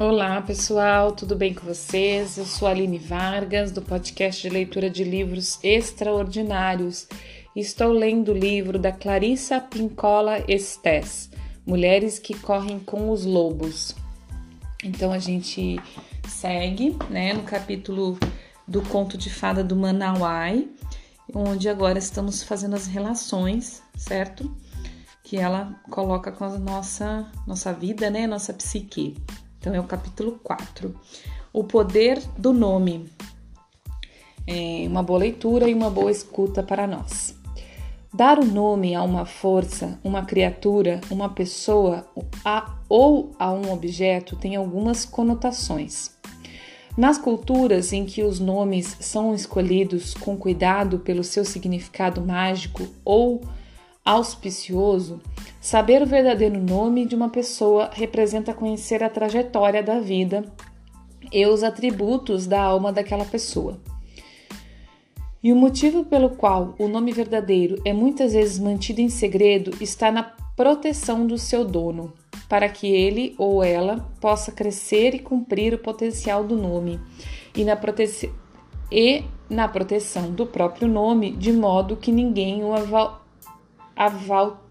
Olá pessoal, tudo bem com vocês? Eu sou Aline Vargas, do podcast de leitura de livros extraordinários. Estou lendo o livro da Clarissa Pincola Estés, Mulheres que Correm com os Lobos. Então a gente segue né, no capítulo do conto de fada do Manauai, onde agora estamos fazendo as relações, certo? Que ela coloca com a nossa, nossa vida, né? Nossa psique. Então, é o capítulo 4. O poder do nome. É uma boa leitura e uma boa escuta para nós. Dar o nome a uma força, uma criatura, uma pessoa a, ou a um objeto tem algumas conotações. Nas culturas em que os nomes são escolhidos com cuidado pelo seu significado mágico ou auspicioso, saber o verdadeiro nome de uma pessoa representa conhecer a trajetória da vida e os atributos da alma daquela pessoa. E o motivo pelo qual o nome verdadeiro é muitas vezes mantido em segredo está na proteção do seu dono, para que ele ou ela possa crescer e cumprir o potencial do nome, e na, prote... e na proteção do próprio nome, de modo que ninguém o aval,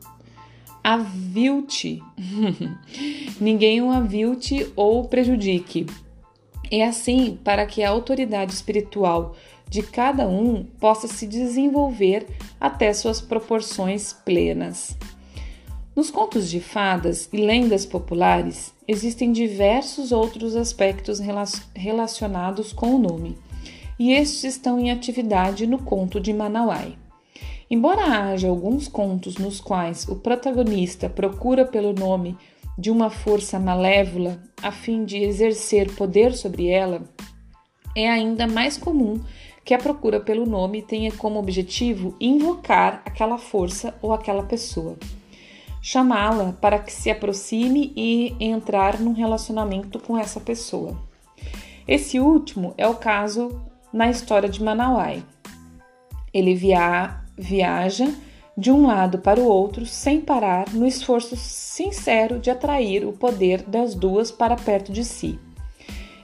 avilte, ninguém o avilte ou prejudique. É assim para que a autoridade espiritual de cada um possa se desenvolver até suas proporções plenas. Nos contos de fadas e lendas populares existem diversos outros aspectos relacionados com o nome, e estes estão em atividade no conto de Manauai. Embora haja alguns contos nos quais o protagonista procura pelo nome de uma força malévola a fim de exercer poder sobre ela, é ainda mais comum que a procura pelo nome tenha como objetivo invocar aquela força ou aquela pessoa, chamá-la para que se aproxime e entrar num relacionamento com essa pessoa. Esse último é o caso na história de Manauai. Ele via viaja de um lado para o outro sem parar no esforço sincero de atrair o poder das duas para perto de si.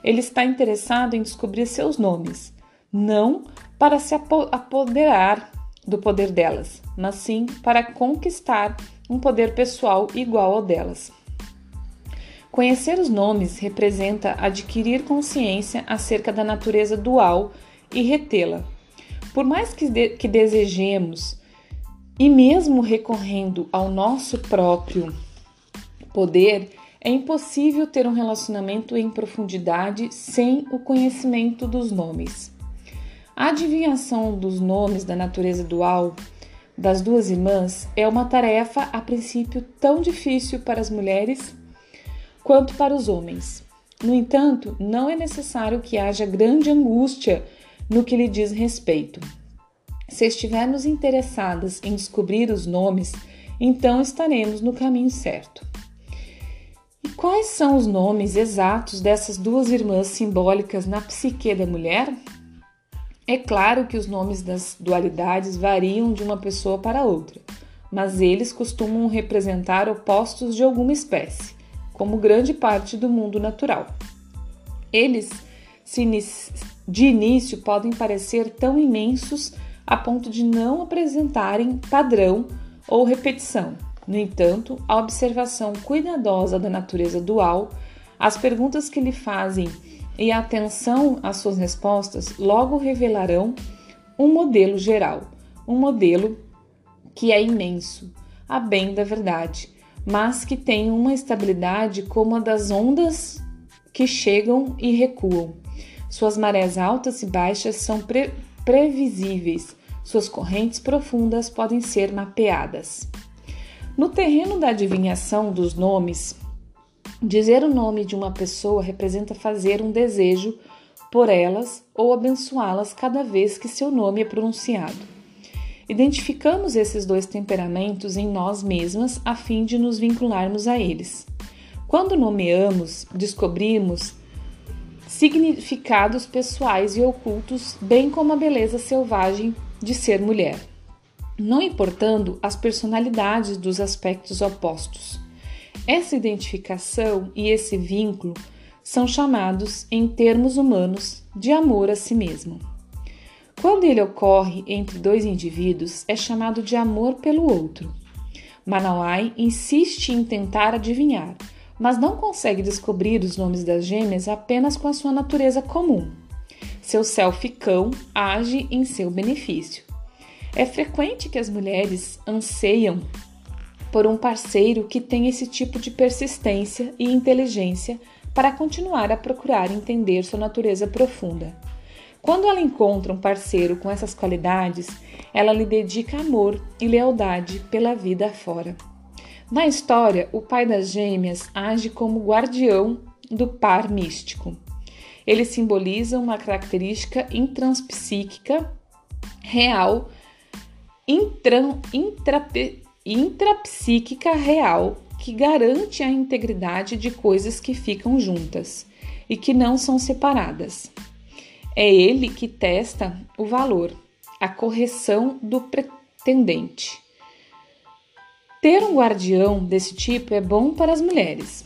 Ele está interessado em descobrir seus nomes, não para se apoderar do poder delas, mas sim para conquistar um poder pessoal igual ao delas. Conhecer os nomes representa adquirir consciência acerca da natureza dual e retê-la por mais que, de, que desejemos, e mesmo recorrendo ao nosso próprio poder, é impossível ter um relacionamento em profundidade sem o conhecimento dos nomes. A adivinhação dos nomes da natureza dual das duas irmãs é uma tarefa, a princípio, tão difícil para as mulheres quanto para os homens. No entanto, não é necessário que haja grande angústia no que lhe diz respeito. Se estivermos interessadas em descobrir os nomes, então estaremos no caminho certo. E quais são os nomes exatos dessas duas irmãs simbólicas na psique da mulher? É claro que os nomes das dualidades variam de uma pessoa para outra, mas eles costumam representar opostos de alguma espécie, como grande parte do mundo natural. Eles se de início podem parecer tão imensos a ponto de não apresentarem padrão ou repetição. No entanto, a observação cuidadosa da natureza dual, as perguntas que lhe fazem e a atenção às suas respostas logo revelarão um modelo geral, um modelo que é imenso, a bem da verdade, mas que tem uma estabilidade como a das ondas que chegam e recuam, suas marés altas e baixas são pre previsíveis, suas correntes profundas podem ser mapeadas. No terreno da adivinhação dos nomes, dizer o nome de uma pessoa representa fazer um desejo por elas ou abençoá-las cada vez que seu nome é pronunciado. Identificamos esses dois temperamentos em nós mesmas a fim de nos vincularmos a eles. Quando nomeamos, descobrimos significados pessoais e ocultos, bem como a beleza selvagem de ser mulher, não importando as personalidades dos aspectos opostos. Essa identificação e esse vínculo são chamados, em termos humanos, de amor a si mesmo. Quando ele ocorre entre dois indivíduos, é chamado de amor pelo outro. Manawai insiste em tentar adivinhar, mas não consegue descobrir os nomes das gêmeas apenas com a sua natureza comum. Seu self cão age em seu benefício. É frequente que as mulheres anseiam por um parceiro que tenha esse tipo de persistência e inteligência para continuar a procurar entender sua natureza profunda. Quando ela encontra um parceiro com essas qualidades, ela lhe dedica amor e lealdade pela vida afora. Na história, o pai das gêmeas age como guardião do par místico. Ele simboliza uma característica intranspsíquica real, intra, intra, intrapsíquica real, que garante a integridade de coisas que ficam juntas e que não são separadas. É ele que testa o valor, a correção do pretendente. Ter um guardião desse tipo é bom para as mulheres.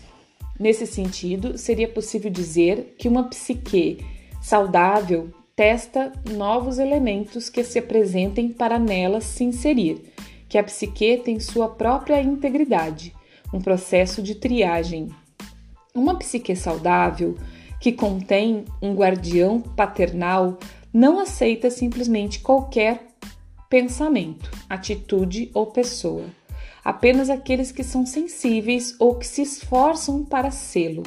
Nesse sentido, seria possível dizer que uma psique saudável testa novos elementos que se apresentem para nela se inserir, que a psique tem sua própria integridade, um processo de triagem. Uma psique saudável que contém um guardião paternal não aceita simplesmente qualquer pensamento, atitude ou pessoa apenas aqueles que são sensíveis ou que se esforçam para sê-lo.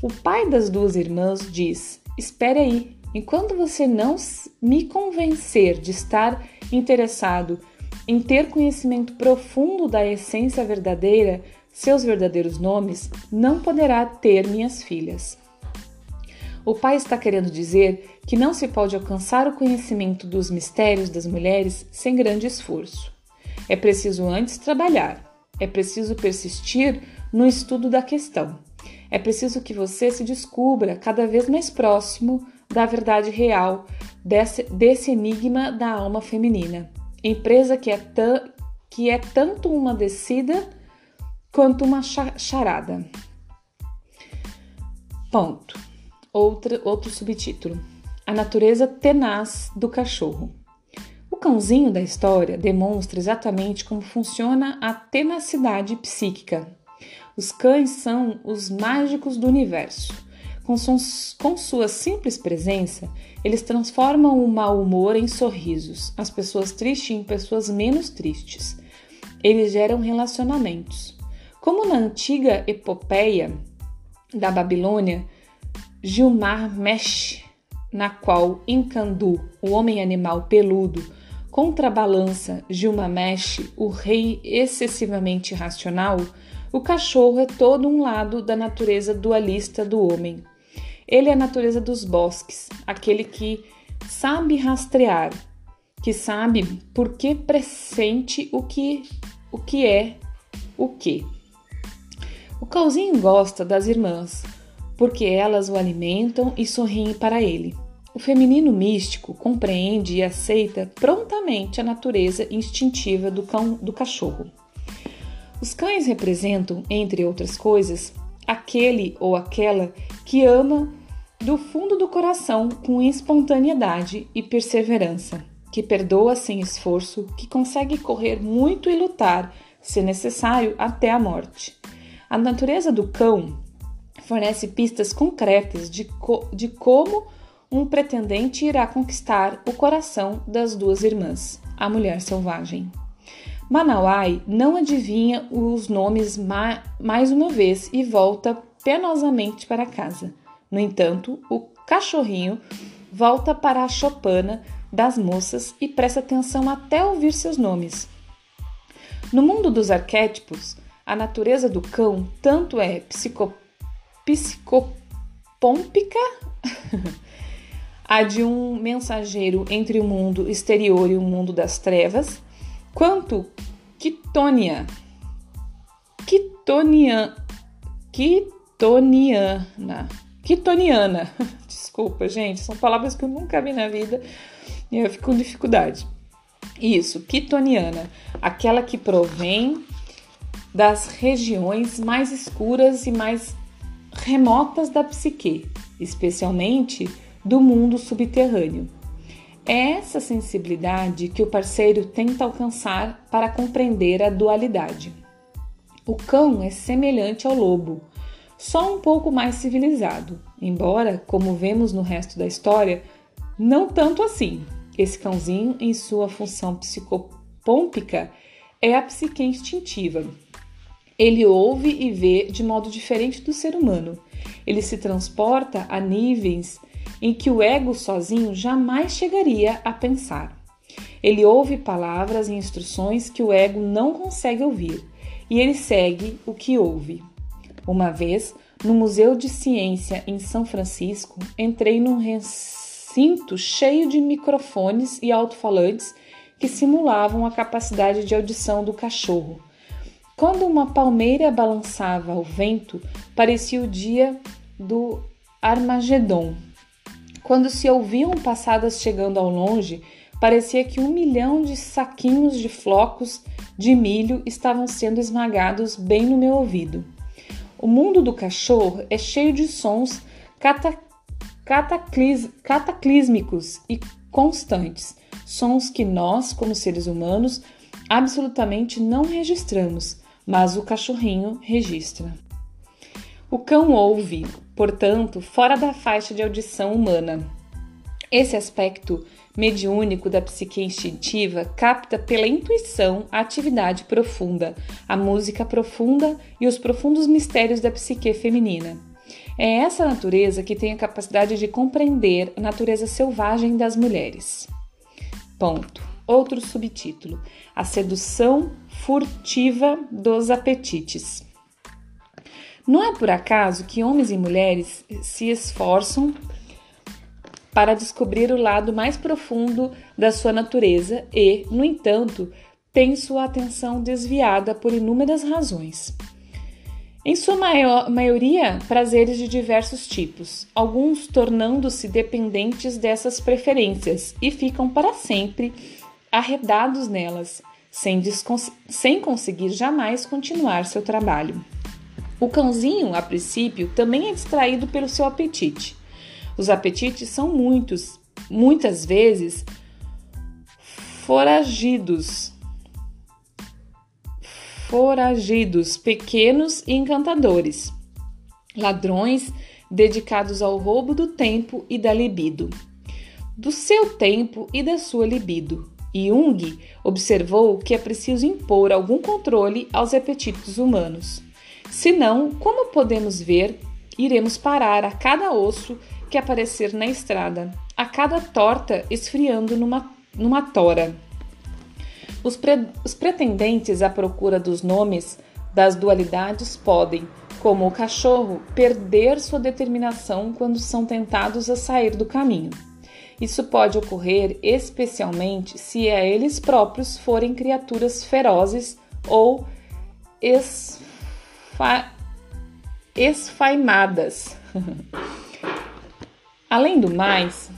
O pai das duas irmãs diz: Espere aí, enquanto você não me convencer de estar interessado em ter conhecimento profundo da essência verdadeira, seus verdadeiros nomes, não poderá ter minhas filhas. O pai está querendo dizer que não se pode alcançar o conhecimento dos mistérios das mulheres sem grande esforço. É preciso antes trabalhar, é preciso persistir no estudo da questão. É preciso que você se descubra cada vez mais próximo da verdade real desse, desse enigma da alma feminina. Empresa que é, que é tanto uma descida quanto uma charada. Ponto. Outro, outro subtítulo: A natureza tenaz do cachorro cãozinho da história demonstra exatamente como funciona a tenacidade psíquica. Os cães são os mágicos do universo. Com, com, sua simples presença, eles transformam o mau humor em sorrisos, as pessoas tristes em pessoas menos tristes. Eles geram relacionamentos. Como na antiga epopeia da Babilônia, Gilmar Mesh, na qual Encandu, o homem animal peludo, contrabalança Gilgamesh, o rei excessivamente racional, o cachorro é todo um lado da natureza dualista do homem. Ele é a natureza dos bosques, aquele que sabe rastrear, que sabe por que pressente o que, o que é o que. O cãozinho gosta das irmãs, porque elas o alimentam e sorriem para ele. O feminino místico compreende e aceita prontamente a natureza instintiva do, cão, do cachorro. Os cães representam, entre outras coisas, aquele ou aquela que ama do fundo do coração com espontaneidade e perseverança, que perdoa sem esforço, que consegue correr muito e lutar, se necessário, até a morte. A natureza do cão fornece pistas concretas de, co de como um pretendente irá conquistar o coração das duas irmãs, a mulher selvagem. Manawai não adivinha os nomes ma mais uma vez e volta penosamente para casa. No entanto, o cachorrinho volta para a chopana das moças e presta atenção até ouvir seus nomes. No mundo dos arquétipos, a natureza do cão tanto é psico psicopômpica a de um mensageiro entre o mundo exterior e o mundo das trevas, quanto quitonia, quitoniana, quitoniana. Desculpa, gente, são palavras que eu nunca vi na vida e eu fico com dificuldade. Isso, quitoniana, aquela que provém das regiões mais escuras e mais remotas da psique, especialmente do mundo subterrâneo. É essa sensibilidade que o parceiro tenta alcançar para compreender a dualidade. O cão é semelhante ao lobo, só um pouco mais civilizado, embora, como vemos no resto da história, não tanto assim. Esse cãozinho, em sua função psicopômpica, é a psique instintiva. Ele ouve e vê de modo diferente do ser humano. Ele se transporta a níveis em que o ego sozinho jamais chegaria a pensar. Ele ouve palavras e instruções que o ego não consegue ouvir, e ele segue o que ouve. Uma vez, no Museu de Ciência em São Francisco, entrei num recinto cheio de microfones e alto-falantes que simulavam a capacidade de audição do cachorro. Quando uma palmeira balançava ao vento, parecia o dia do Armagedon. Quando se ouviam passadas chegando ao longe, parecia que um milhão de saquinhos de flocos de milho estavam sendo esmagados bem no meu ouvido. O mundo do cachorro é cheio de sons cata cataclis cataclísmicos e constantes, sons que nós, como seres humanos, absolutamente não registramos, mas o cachorrinho registra. O cão ouve, portanto, fora da faixa de audição humana. Esse aspecto mediúnico da psique instintiva capta pela intuição a atividade profunda, a música profunda e os profundos mistérios da psique feminina. É essa natureza que tem a capacidade de compreender a natureza selvagem das mulheres. Ponto. Outro subtítulo: A sedução furtiva dos apetites. Não é por acaso que homens e mulheres se esforçam para descobrir o lado mais profundo da sua natureza e, no entanto, têm sua atenção desviada por inúmeras razões. Em sua maior, maioria, prazeres de diversos tipos, alguns tornando-se dependentes dessas preferências e ficam para sempre arredados nelas, sem, sem conseguir jamais continuar seu trabalho. O cãozinho, a princípio, também é distraído pelo seu apetite. Os apetites são muitos, muitas vezes foragidos. Foragidos, pequenos e encantadores. Ladrões dedicados ao roubo do tempo e da libido. Do seu tempo e da sua libido. Jung observou que é preciso impor algum controle aos apetites humanos. Senão, como podemos ver, iremos parar a cada osso que aparecer na estrada, a cada torta esfriando numa, numa tora. Os, pre, os pretendentes à procura dos nomes das dualidades podem, como o cachorro, perder sua determinação quando são tentados a sair do caminho. Isso pode ocorrer especialmente se a eles próprios forem criaturas ferozes ou. Esfaimadas. Além do mais,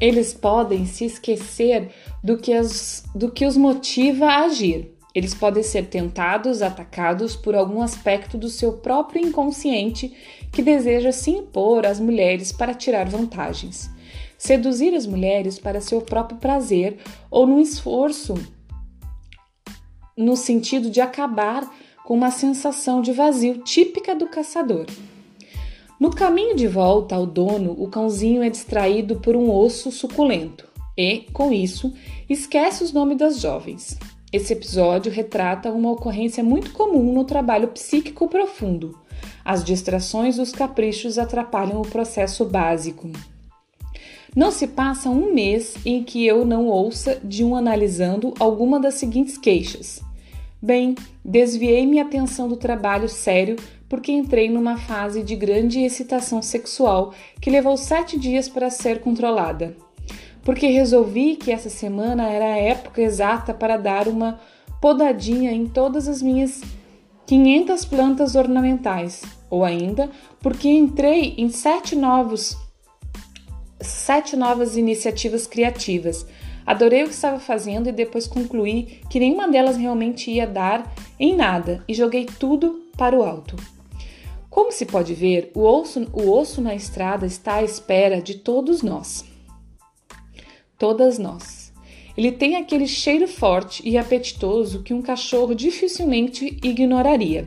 eles podem se esquecer do que, as, do que os motiva a agir. Eles podem ser tentados, atacados por algum aspecto do seu próprio inconsciente que deseja se impor às mulheres para tirar vantagens. Seduzir as mulheres para seu próprio prazer ou num esforço no sentido de acabar com uma sensação de vazio típica do caçador. No caminho de volta ao dono, o cãozinho é distraído por um osso suculento e, com isso, esquece os nomes das jovens. Esse episódio retrata uma ocorrência muito comum no trabalho psíquico profundo. As distrações e os caprichos atrapalham o processo básico. Não se passa um mês em que eu não ouça de um analisando alguma das seguintes queixas. Bem, desviei minha atenção do trabalho sério porque entrei numa fase de grande excitação sexual que levou sete dias para ser controlada. Porque resolvi que essa semana era a época exata para dar uma podadinha em todas as minhas 500 plantas ornamentais, ou ainda porque entrei em sete novos sete novas iniciativas criativas Adorei o que estava fazendo e depois concluí que nenhuma delas realmente ia dar em nada e joguei tudo para o alto. Como se pode ver, o osso, o osso na estrada está à espera de todos nós. Todas nós. Ele tem aquele cheiro forte e apetitoso que um cachorro dificilmente ignoraria.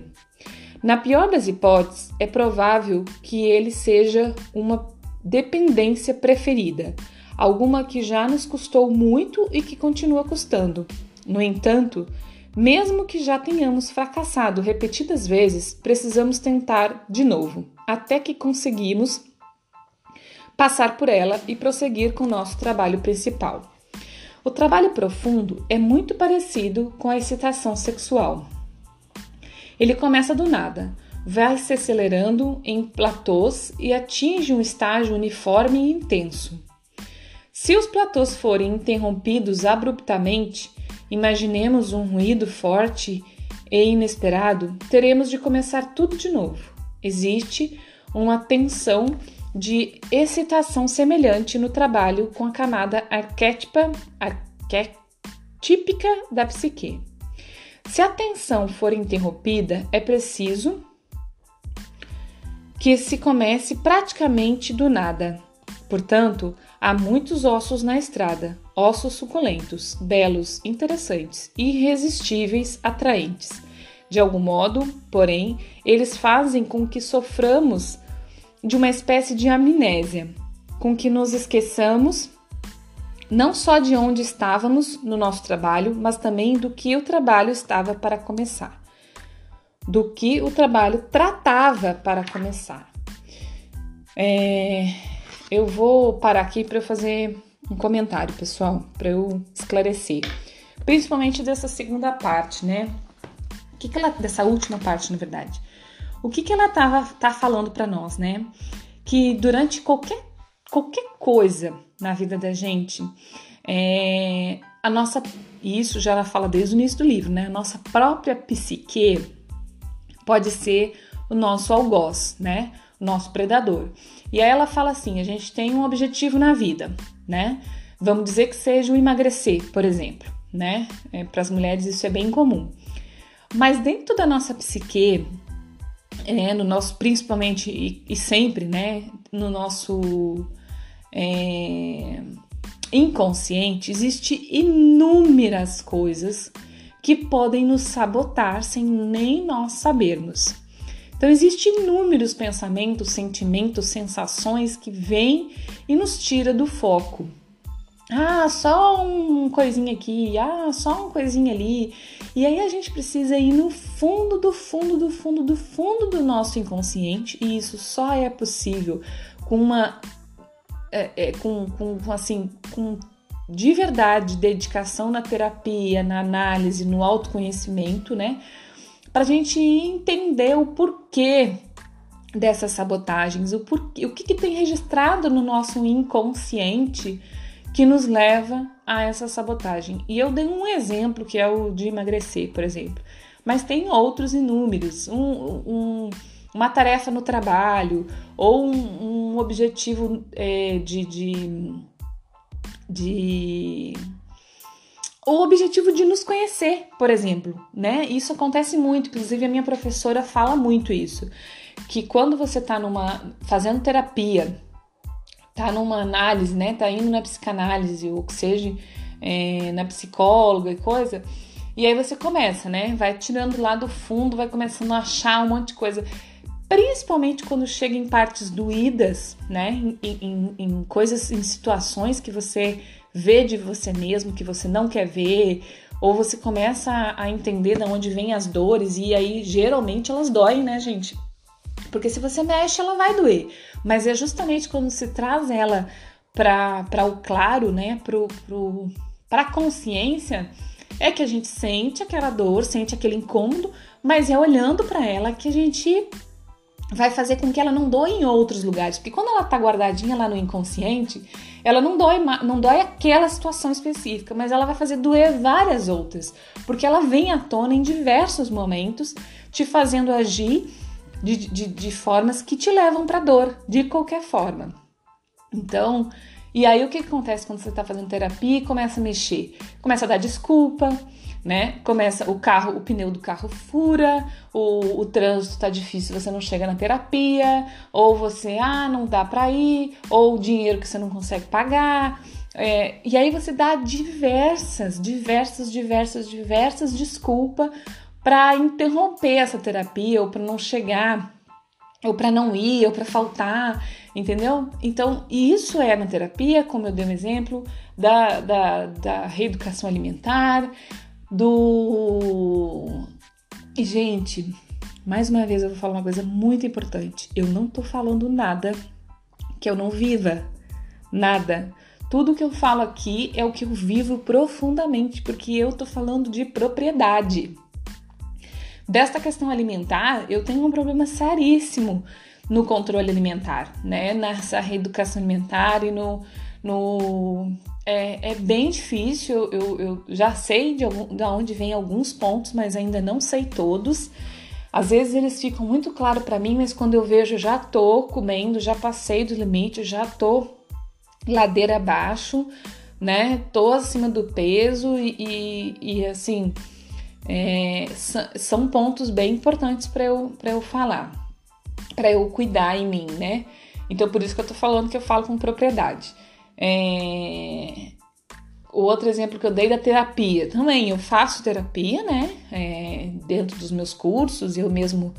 Na pior das hipóteses, é provável que ele seja uma dependência preferida, alguma que já nos custou muito e que continua custando. No entanto, mesmo que já tenhamos fracassado repetidas vezes, precisamos tentar de novo, até que conseguimos passar por ela e prosseguir com o nosso trabalho principal. O trabalho profundo é muito parecido com a excitação sexual. Ele começa do nada, vai se acelerando em platôs e atinge um estágio uniforme e intenso. Se os platôs forem interrompidos abruptamente, imaginemos um ruído forte e inesperado, teremos de começar tudo de novo. Existe uma tensão de excitação semelhante no trabalho com a camada arquétipa, arquetípica da psique. Se a tensão for interrompida, é preciso que se comece praticamente do nada. Portanto, há muitos ossos na estrada, ossos suculentos, belos, interessantes, irresistíveis, atraentes. De algum modo, porém, eles fazem com que soframos de uma espécie de amnésia, com que nos esqueçamos não só de onde estávamos no nosso trabalho, mas também do que o trabalho estava para começar, do que o trabalho tratava para começar. É, eu vou parar aqui para fazer um comentário, pessoal, para eu esclarecer, principalmente dessa segunda parte, né? O que, que ela, dessa última parte, na verdade. O que, que ela tava, tá falando para nós, né? Que durante qualquer, qualquer coisa na vida da gente, é, a nossa, isso já ela fala desde o início do livro, né? A nossa própria psique pode ser o nosso algoz, né? O nosso predador. E aí ela fala assim: a gente tem um objetivo na vida, né? Vamos dizer que seja o emagrecer, por exemplo, né? É, Para as mulheres isso é bem comum. Mas dentro da nossa psique, é, no nosso, principalmente e, e, sempre, né? No nosso é, inconsciente, existe inúmeras coisas que podem nos sabotar sem nem nós sabermos. Então, existem inúmeros pensamentos, sentimentos, sensações que vêm e nos tira do foco. Ah, só um coisinha aqui, ah, só uma coisinha ali. E aí a gente precisa ir no fundo do fundo do fundo do fundo do nosso inconsciente, e isso só é possível com uma é, é, com, com assim, com de verdade dedicação na terapia, na análise, no autoconhecimento, né? Para a gente entender o porquê dessas sabotagens, o, porquê, o que, que tem registrado no nosso inconsciente que nos leva a essa sabotagem. E eu dei um exemplo que é o de emagrecer, por exemplo, mas tem outros inúmeros. Um, um, uma tarefa no trabalho ou um, um objetivo é, de, de, de o objetivo de nos conhecer, por exemplo, né? Isso acontece muito, inclusive a minha professora fala muito isso, que quando você tá numa fazendo terapia, tá numa análise, né? Tá indo na psicanálise ou que seja é, na psicóloga e coisa, e aí você começa, né? Vai tirando lá do fundo, vai começando a achar um monte de coisa principalmente quando chega em partes doídas, né? Em, em, em, coisas, em situações que você vê de você mesmo que você não quer ver, ou você começa a entender de onde vêm as dores, e aí geralmente elas doem, né, gente? Porque se você mexe, ela vai doer. Mas é justamente quando se traz ela para o claro, né, para a consciência, é que a gente sente aquela dor, sente aquele incômodo, mas é olhando para ela que a gente vai fazer com que ela não doe em outros lugares, porque quando ela tá guardadinha lá no inconsciente, ela não dói, não dói aquela situação específica, mas ela vai fazer doer várias outras, porque ela vem à tona em diversos momentos, te fazendo agir de, de, de formas que te levam para dor, de qualquer forma. Então, e aí o que acontece quando você está fazendo terapia e começa a mexer? Começa a dar desculpa, né? Começa o carro, o pneu do carro fura, o, o trânsito tá difícil, você não chega na terapia, ou você, ah, não dá para ir, ou o dinheiro que você não consegue pagar. É, e aí você dá diversas, diversas, diversas, diversas desculpas para interromper essa terapia ou para não chegar ou para não ir, ou para faltar, entendeu? Então, isso é na terapia, como eu dei um exemplo, da, da, da reeducação alimentar, do. Gente, mais uma vez eu vou falar uma coisa muito importante. Eu não tô falando nada que eu não viva. Nada. Tudo que eu falo aqui é o que eu vivo profundamente, porque eu tô falando de propriedade. Desta questão alimentar, eu tenho um problema seríssimo no controle alimentar, né? Nessa reeducação alimentar e no. no é, é bem difícil, eu, eu já sei de, algum, de onde vem alguns pontos, mas ainda não sei todos. Às vezes eles ficam muito claros para mim, mas quando eu vejo já tô comendo, já passei do limite, já tô ladeira abaixo, né? Tô acima do peso e, e, e assim, é, são pontos bem importantes para eu, eu falar, para eu cuidar em mim, né? Então, por isso que eu tô falando que eu falo com propriedade. É... O outro exemplo que eu dei da terapia, também eu faço terapia, né? É, dentro dos meus cursos, eu mesmo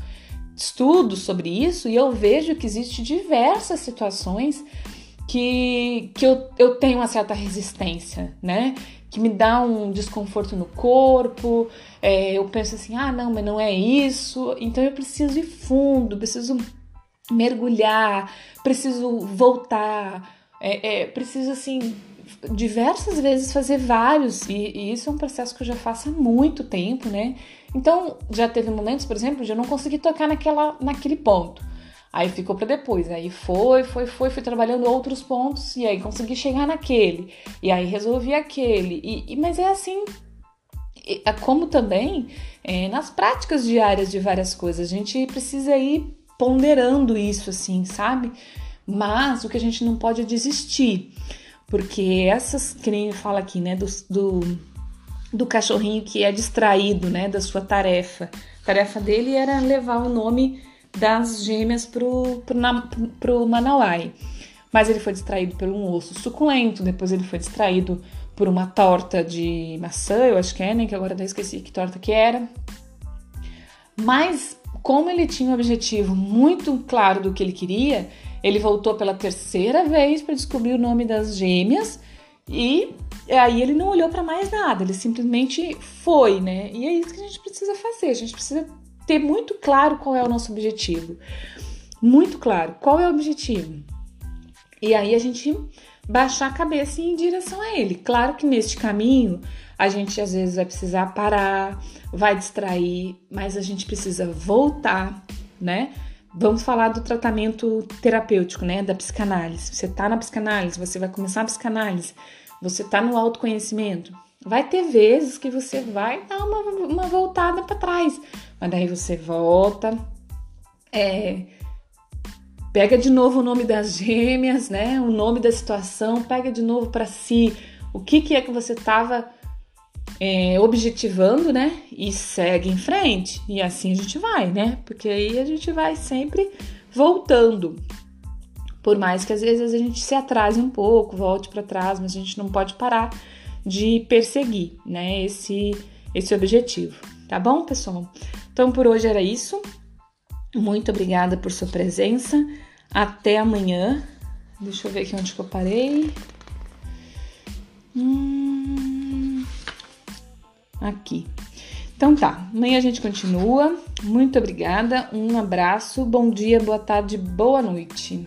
estudo sobre isso e eu vejo que existe diversas situações que, que eu, eu tenho uma certa resistência, né? que me dá um desconforto no corpo, é, eu penso assim, ah, não, mas não é isso, então eu preciso ir fundo, preciso mergulhar, preciso voltar, é, é, preciso assim diversas vezes fazer vários e, e, isso é um processo que eu já faço há muito tempo, né? Então já teve momentos, por exemplo, de eu não conseguir tocar naquela, naquele ponto. Aí ficou para depois. Aí foi, foi, foi, fui trabalhando outros pontos e aí consegui chegar naquele. E aí resolvi aquele. E, e mas é assim, é como também é, nas práticas diárias de várias coisas. A gente precisa ir ponderando isso, assim, sabe? Mas o que a gente não pode é desistir. Porque essas, que fala aqui, né, do, do, do cachorrinho que é distraído, né, da sua tarefa. A tarefa dele era levar o nome das gêmeas pro, pro, pro Manauai. Mas ele foi distraído por um osso suculento, depois ele foi distraído por uma torta de maçã, eu acho que é, né? Que agora até esqueci que torta que era. Mas, como ele tinha um objetivo muito claro do que ele queria, ele voltou pela terceira vez para descobrir o nome das gêmeas e aí ele não olhou para mais nada, ele simplesmente foi, né? E é isso que a gente precisa fazer, a gente precisa ter muito claro qual é o nosso objetivo. Muito claro, qual é o objetivo? E aí a gente baixar a cabeça e ir em direção a ele. Claro que neste caminho a gente às vezes vai precisar parar, vai distrair, mas a gente precisa voltar, né? Vamos falar do tratamento terapêutico, né? Da psicanálise. Você tá na psicanálise, você vai começar a psicanálise, você tá no autoconhecimento. Vai ter vezes que você vai dar uma, uma voltada para trás, mas daí você volta, é, pega de novo o nome das gêmeas, né? O nome da situação, pega de novo para si o que, que é que você estava é, objetivando, né? E segue em frente. E assim a gente vai, né? Porque aí a gente vai sempre voltando. Por mais que às vezes a gente se atrase um pouco, volte para trás, mas a gente não pode parar de perseguir, né? Esse, esse objetivo. Tá bom, pessoal? Então por hoje era isso. Muito obrigada por sua presença. Até amanhã. Deixa eu ver aqui onde que eu parei. Hum, aqui. Então tá, amanhã a gente continua. Muito obrigada, um abraço, bom dia, boa tarde, boa noite.